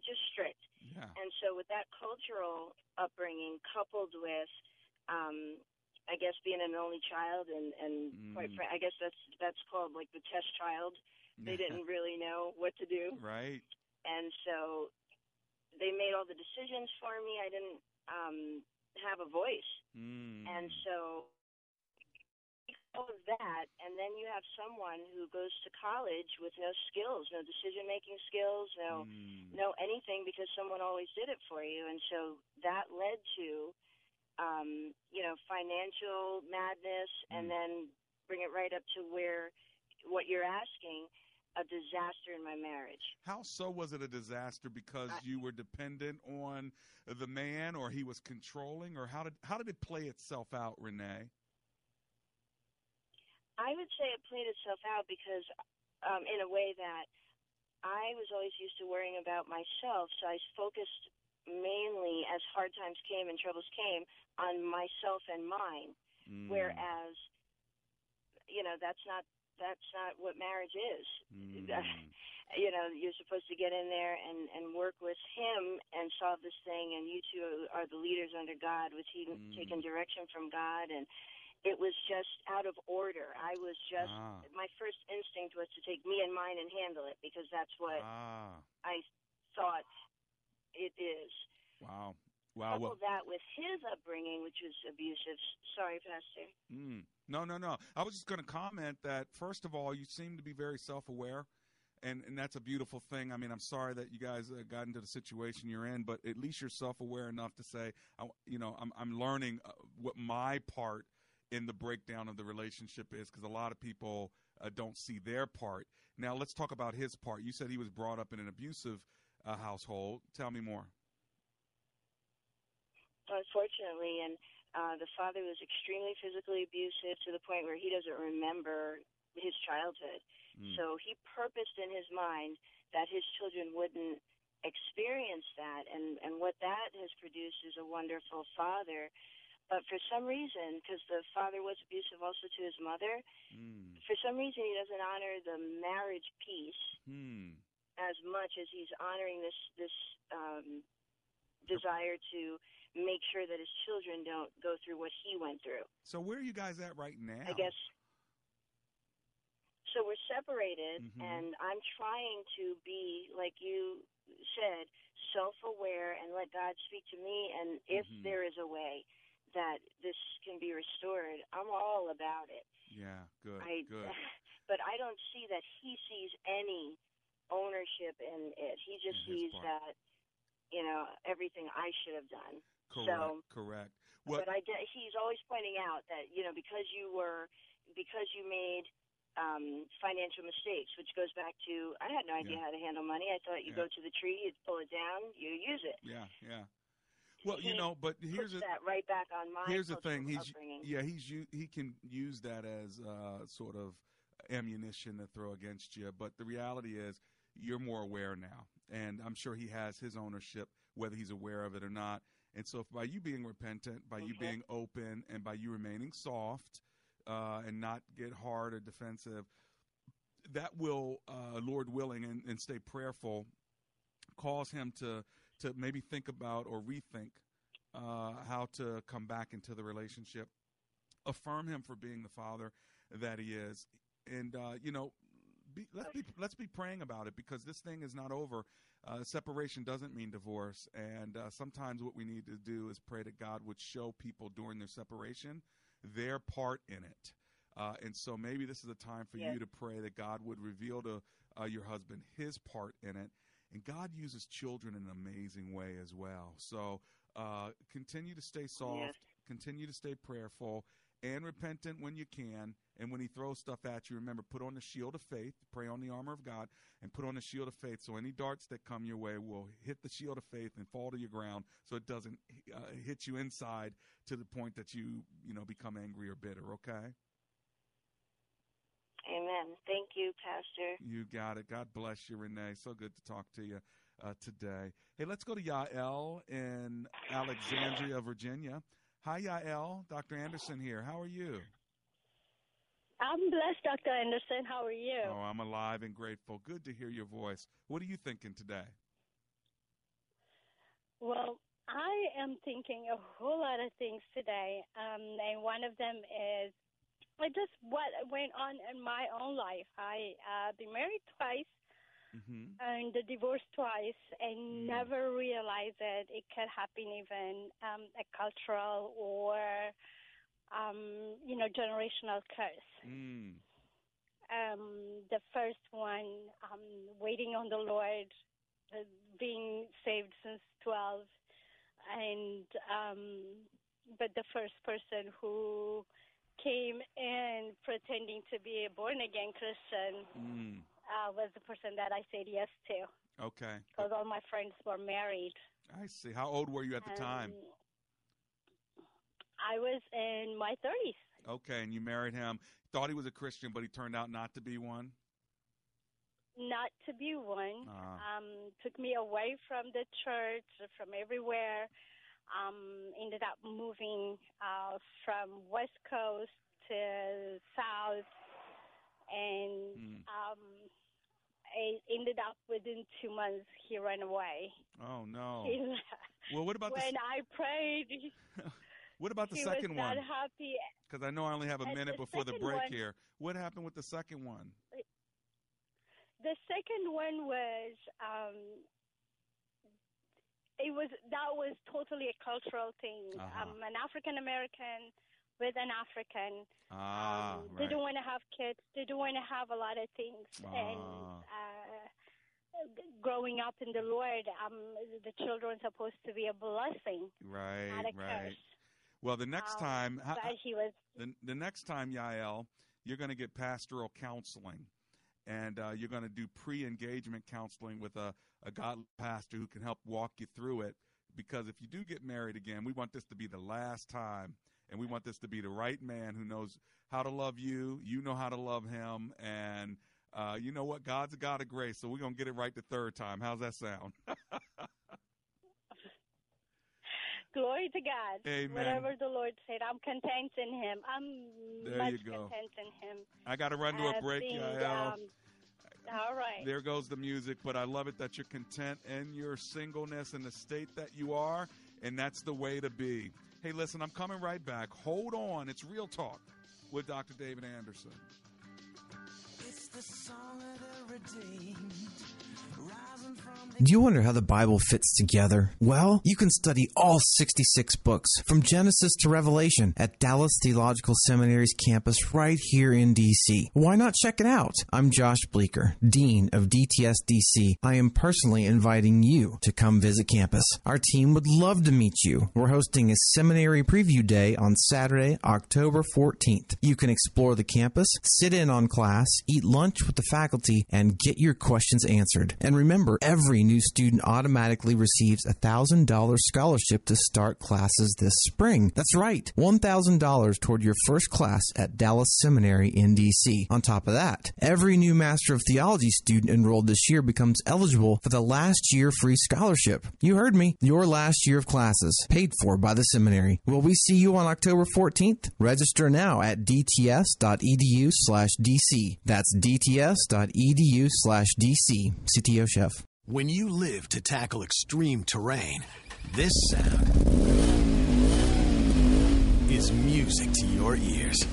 just strict. Yeah. And so, with that cultural upbringing, coupled with, um, I guess, being an only child, and and quite Mm. frankly, I guess that's that's called like the test child. They didn't really know what to do, Right. and so they made all the decisions for me. I didn't um, have a voice, Mm. and so all of that, and then you have someone who goes to college with no skills, no decision making skills, no Mm. no anything because someone always did it for you, and so that led to um, you know financial madness, and then bring it right up to where what you're asking a disaster in my marriage. How so was it a disaster because you were dependent on the man or he was controlling or how did how did it play itself out, Renee? I would say it played itself out because, um, in a way that I was always used to worrying about myself, so I focused mainly as hard times came and troubles came on myself and mine. Mm. Whereas, you know, that's not that's not what marriage is. Mm. you know, you're supposed to get in there and and work with him and solve this thing, and you two are the leaders under God, with he Mm. taking direction from God, and it was just out of order. I was just Ah. my first instinct was to take me and mine and handle it because that's what Ah. I thought it is. Wow. Wow. Couple Well, that with his upbringing, which was abusive. Sorry, Pastor. mm. No, no, no. I was just going to comment that first of all, you seem to be very self-aware. And, and that's a beautiful thing. I mean, I'm sorry that you guys uh, got into the situation you're in, but at least you're self-aware enough to say, I, you know, I'm, I'm learning uh, what my part in the breakdown of the relationship is because a lot of people uh, don't see their part. Now, let's talk about his part. You said he was brought up in an abusive uh, household. Tell me more. Unfortunately, and uh, the father was extremely physically abusive to the point where he doesn't remember his childhood. Mm. So he purposed in his mind that his children wouldn't experience that, and and what that has produced is a wonderful father. But for some reason, because the father was abusive also to his mother, Mm. for some reason he doesn't honor the marriage piece Hmm. as much as he's honoring this this um, desire to make sure that his children don't go through what he went through. So where are you guys at right now? I guess. So we're separated, Mhm. and I'm trying to be like you said, self-aware, and let God speak to me. And if Mhm. there is a way that this can be restored, I'm all about it. Yeah. Good. I, good. but I don't see that he sees any ownership in it. He just sees part. that, you know, everything I should have done. Correct. So, correct. What? but I de- he's always pointing out that you know because you were because you made um financial mistakes, which goes back to I had no idea Yeah. how to handle money. I thought you Yeah. go to the tree, you pull it down, you use it. yeah. Yeah. Well, you know, but here's a, that right back on my here's the thing. He's upbringing. yeah. He's he can use that as uh, sort of ammunition to throw against you. But the reality is, you're more aware now, and I'm sure he has his ownership, whether he's aware of it or not. And so, by you being repentant, by you Mhm. being open, and by you remaining soft uh, and not get hard or defensive, that will, uh, Lord willing, and, and stay prayerful, cause him to to maybe think about or rethink uh, how to come back into the relationship. Affirm him for being the father that he is, and uh, you know, be, let's be let's be praying about it because this thing is not over. Uh, separation doesn't mean divorce, and uh, sometimes what we need to do is pray that God would show people during their separation their part in it. Uh, and so maybe this is a time for Yes. you to pray that God would reveal to uh, your husband his part in it. And God uses children in an amazing way as well. So uh, continue to stay soft, Yes. continue to stay prayerful, and repentant when you can. And when he throws stuff at you, remember, put on the shield of faith, pray on the armor of God, and put on the shield of faith. So any darts that come your way will hit the shield of faith and fall to your ground so it doesn't uh, hit you inside to the point that you, you know, become angry or bitter, okay? Amen. Thank you, Pastor. You got it. God bless you, Renee. So good to talk to you uh, today. Hey, let's go to Yael in Alexandria, Virginia. Hi, Yael. Dr. Anderson here. How are you? I'm blessed, Dr. Anderson. How are you? Oh, I'm alive and grateful. Good to hear your voice. What are you thinking today? Well, I am thinking a whole lot of things today, um, and one of them is just what went on in my own life. I uh, been married twice Mm-hmm. and divorced twice, and never realized that it could happen even um, a cultural or um, you know generational curse. Mm. Um, the first one, um, waiting on the Lord, uh, being saved since twelve, and um, but the first person who came in pretending to be a born again Christian Mm. uh, was the person that I said yes to Okay. because all my friends were married. I see. How old were you at the time? I was in my 30s. Okay, and you married him. Thought he was a Christian, but he turned out not to be one. Not to be one. Ah. Um, took me away from the church, from everywhere. Um, ended up moving uh, from West Coast to South, and Hmm. um, I ended up within two months he ran away. Oh no. Well, what about when I prayed, what about the he second was not one? happy. Because I know I only have a And minute the before the break one- here. What happened with the second one? The second one was um it was that was totally a cultural thing. Uh-huh. Um an African American with an African Ah, um, right. didn't want to have kids, didn't want to have a lot of things and Ah. uh growing up in the Lord, um the children are supposed to be a blessing, Right, not a right. curse. Well, the next time, but was the, the next time, Yael, you're going to get pastoral counseling. And uh, you're going to do pre engagement counseling with a, a godly pastor who can help walk you through it. Because if you do get married again, we want this to be the last time. And we want this to be the right man who knows how to love you. You know how to love him. And uh, you know what? God's a God of grace. So we're going to get it right the third time. How's that sound? Glory to God. Amen. Whatever the Lord said, I'm content in Him. I'm There much you go. content in Him. I got to run to a break, being, Yael. um, all right. There goes the music, but I love it that you're content in your singleness and the state that you are, and that's the way to be. Hey, listen, I'm coming right back. Hold on. It's Real Talk with Dr. David Anderson. It's the song of the redeemed, rising from Do you wonder how the Bible fits together? Well, you can study all 66 books from Genesis to Revelation at Dallas Theological Seminary's campus right here in DC. Why not check it out? I'm Josh Bleeker, Dean of DTS DC. I am personally inviting you to come visit campus. Our team would love to meet you. We're hosting a seminary preview day on Saturday, October 14th. You can explore the campus, sit in on class, eat lunch with the faculty, and get your questions answered. And remember, every new student automatically receives a $1,000 scholarship to start classes this spring. That's right, $1,000 toward your first class at Dallas Seminary in DC. On top of that, every new Master of Theology student enrolled this year becomes eligible for the last year free scholarship. You heard me. Your last year of classes, paid for by the seminary. Will we see you on October 14th? Register now at dts.edu slash DC. That's dts.edu slash DC. CTO Chef. When you live to tackle extreme terrain, this sound is music to your ears.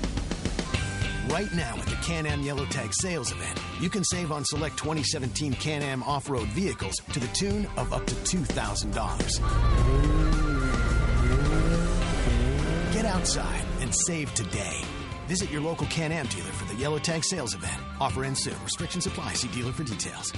Right now at the Can-Am Yellow Tag sales event, you can save on select 2017 Can-Am off-road vehicles to the tune of up to $2,000. Get outside and save today. Visit your local Can-Am dealer for the Yellow Tag sales event. Offer ends soon. Restrictions apply. See dealer for details.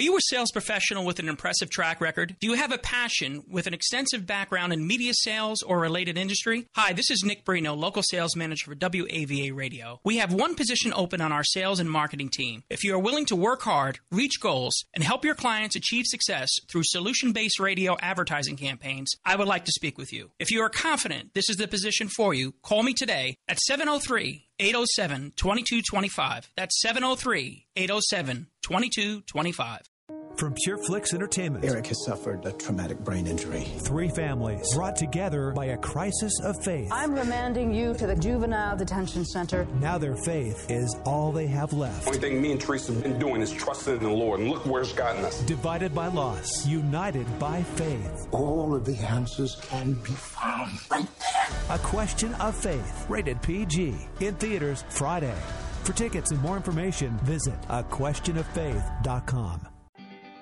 Are you a sales professional with an impressive track record? Do you have a passion with an extensive background in media sales or related industry? Hi, this is Nick Brino, local sales manager for WAVA Radio. We have one position open on our sales and marketing team. If you are willing to work hard, reach goals, and help your clients achieve success through solution based radio advertising campaigns, I would like to speak with you. If you are confident this is the position for you, call me today at 703 807 2225. That's 703 807 2225. From Pure PureFlix Entertainment, Eric has suffered a traumatic brain injury. Three families brought together by a crisis of faith. I'm remanding you to the juvenile detention center. Now their faith is all they have left. Only thing me and Teresa have been doing is trusting in the Lord, and look where it's gotten us. Divided by loss, united by faith. All of the answers can be found right there. A question of faith. Rated PG. In theaters Friday. For tickets and more information, visit aquestionoffaith.com.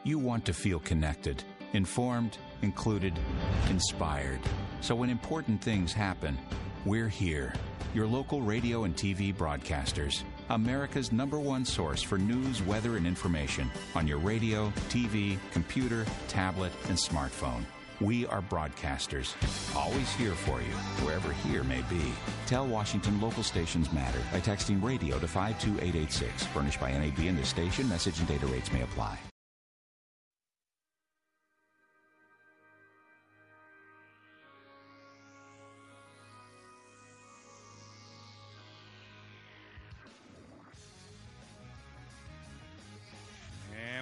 You want to feel connected, informed, included, inspired. So when important things happen, we're here. Your local radio and TV broadcasters. America's number one source for news, weather, and information on your radio, TV, computer, tablet, and smartphone. We are broadcasters, always here for you, wherever here may be. Tell Washington local stations matter by texting radio to 52886. Furnished by NAB and this station, message and data rates may apply.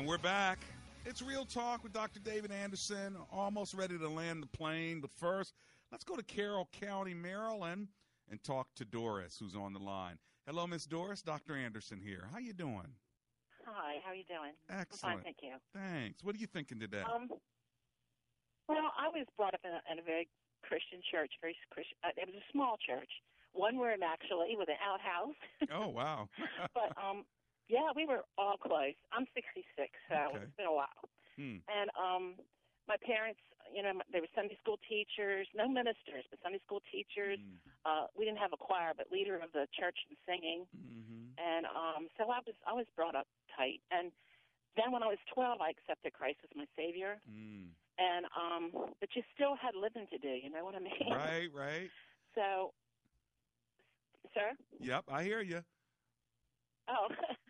And we're back. It's Real Talk with Dr. David Anderson. Almost ready to land the plane, but first, let's go to Carroll County, Maryland, and talk to Doris, who's on the line. Hello, Miss Doris. Dr. Anderson here. How you doing? Hi, how are you doing? Excellent. I'm fine, thank you. Thanks. What are you thinking today? Um, well, I was brought up in a, in a very Christian church, very Christian. Uh, it was a small church, one room actually, with an outhouse. oh, wow. but um, yeah, we were all close. I'm 66, so Okay. it's been a while. Hmm. And um, my parents, you know, they were Sunday school teachers, no ministers, but Sunday school teachers. Hmm. Uh, we didn't have a choir, but leader of the church and singing. Mm-hmm. And um, so I was I was brought up tight. And then when I was 12, I accepted Christ as my Savior. Mm. And um, but you still had living to do. You know what I mean? Right, right. So, sir. Yep, I hear you. Oh,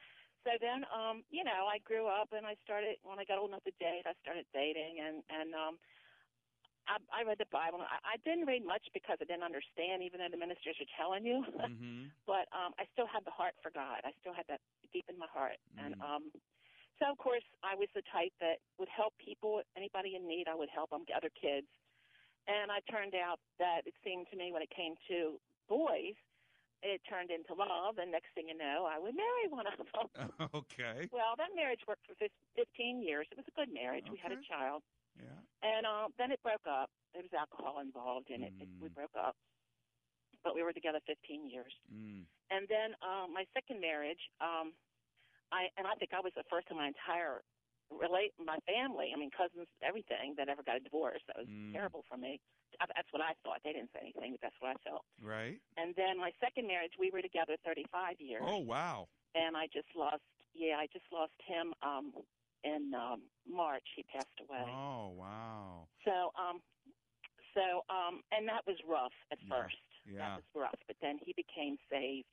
so then, um, you know, I grew up and I started when I got old enough to date. I started dating, and and um, I, I read the Bible. I, I didn't read much because I didn't understand, even though the ministers were telling you. Mm-hmm. but um, I still had the heart for God. I still had that deep in my heart, and Mm. um, so of course I was the type that would help people, anybody in need. I would help them, other kids, and I turned out that it seemed to me when it came to boys it turned into love, and next thing you know, I would marry one of them. okay. Well, that marriage worked for fif- 15 years. It was a good marriage. We had a child, Yeah. and uh, then it broke up. There was alcohol involved in it. it. We broke up, but we were together 15 years. Mm. And then um, my second marriage, um, I and I think I was the first in my entire relate my family. I mean, cousins, everything that ever got a divorce. That was Mm. terrible for me. I, that's what I thought. They didn't say anything, but that's what I felt. Right. And then my second marriage, we were together 35 years. Oh, wow. And I just lost, yeah, I just lost him um in um March. He passed away. Oh, wow. So, um so um and that was rough at first. Yeah. That was rough, but then he became saved.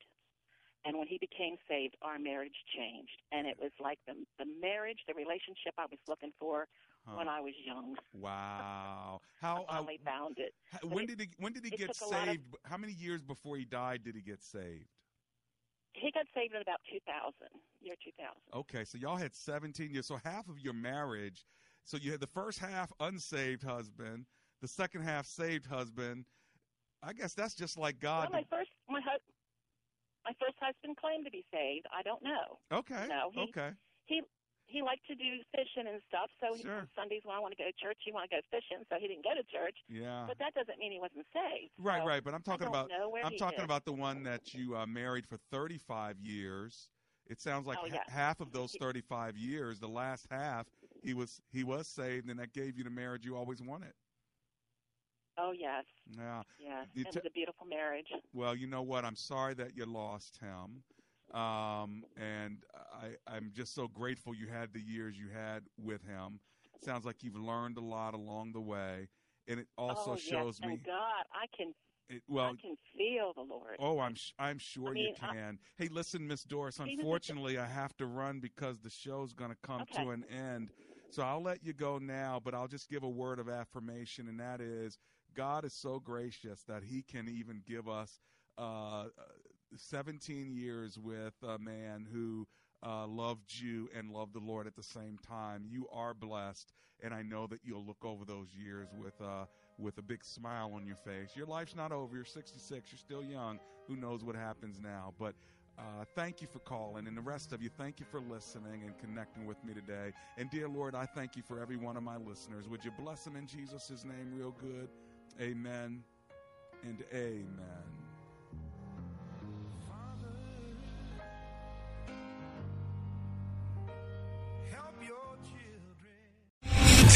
And when he became saved, our marriage changed. And it was like the the marriage, the relationship I was looking for Huh. when I was young. Wow. How? I finally uh, found it. h- But when it- did he? When did he get lot of- saved? How many years before he died did he get saved? He got saved in about 2000, year 2000. Okay, so y'all had 17 years. So half of your marriage. So you had the first half unsaved husband, the second half saved husband. I guess that's just like God. Well, my first my my first husband claimed to be saved. I don't know. Okay. No, he, okay. He he liked to do fishing and stuff. So he, on Sundays when I want to go to church, he want to go fishing. So he didn't go to church. Yeah. But that doesn't mean he wasn't saved. Right, So right. But I'm talking about I'm talking is. about the one that you uh, married for 35 years. It sounds like Oh, ha- yes. half of those 35 years, the last half, he was he was saved, and that gave you the marriage you always wanted. Oh yes, Yeah. yes. You It was a beautiful marriage. Well, you know what? I'm sorry that you lost him. Um, and I, I'm just so grateful you had the years you had with him. Sounds like you've learned a lot along the way, and it also oh, shows yes, me. And God, I can. It, well, I can feel the Lord. Oh, I'm sh- I'm sure I mean, you can. hey, listen, Miss Doris. He was a- Unfortunately, I have to run because the show's going to come Okay. to an end. So I'll let you go now, but I'll just give a word of affirmation, and that is God is so gracious that He can even give us uh, 17 years with a man who uh, loved you and loved the Lord at the same time. You are blessed, and I know that you'll look over those years with uh, with a big smile on your face. Your life's not over. You're 66. You're still young. Who knows what happens now? But uh, thank you for calling, and the rest of you, thank you for listening and connecting with me today. And dear Lord, I thank you for every one of my listeners. Would you bless them in Jesus' name, real good? Amen and amen.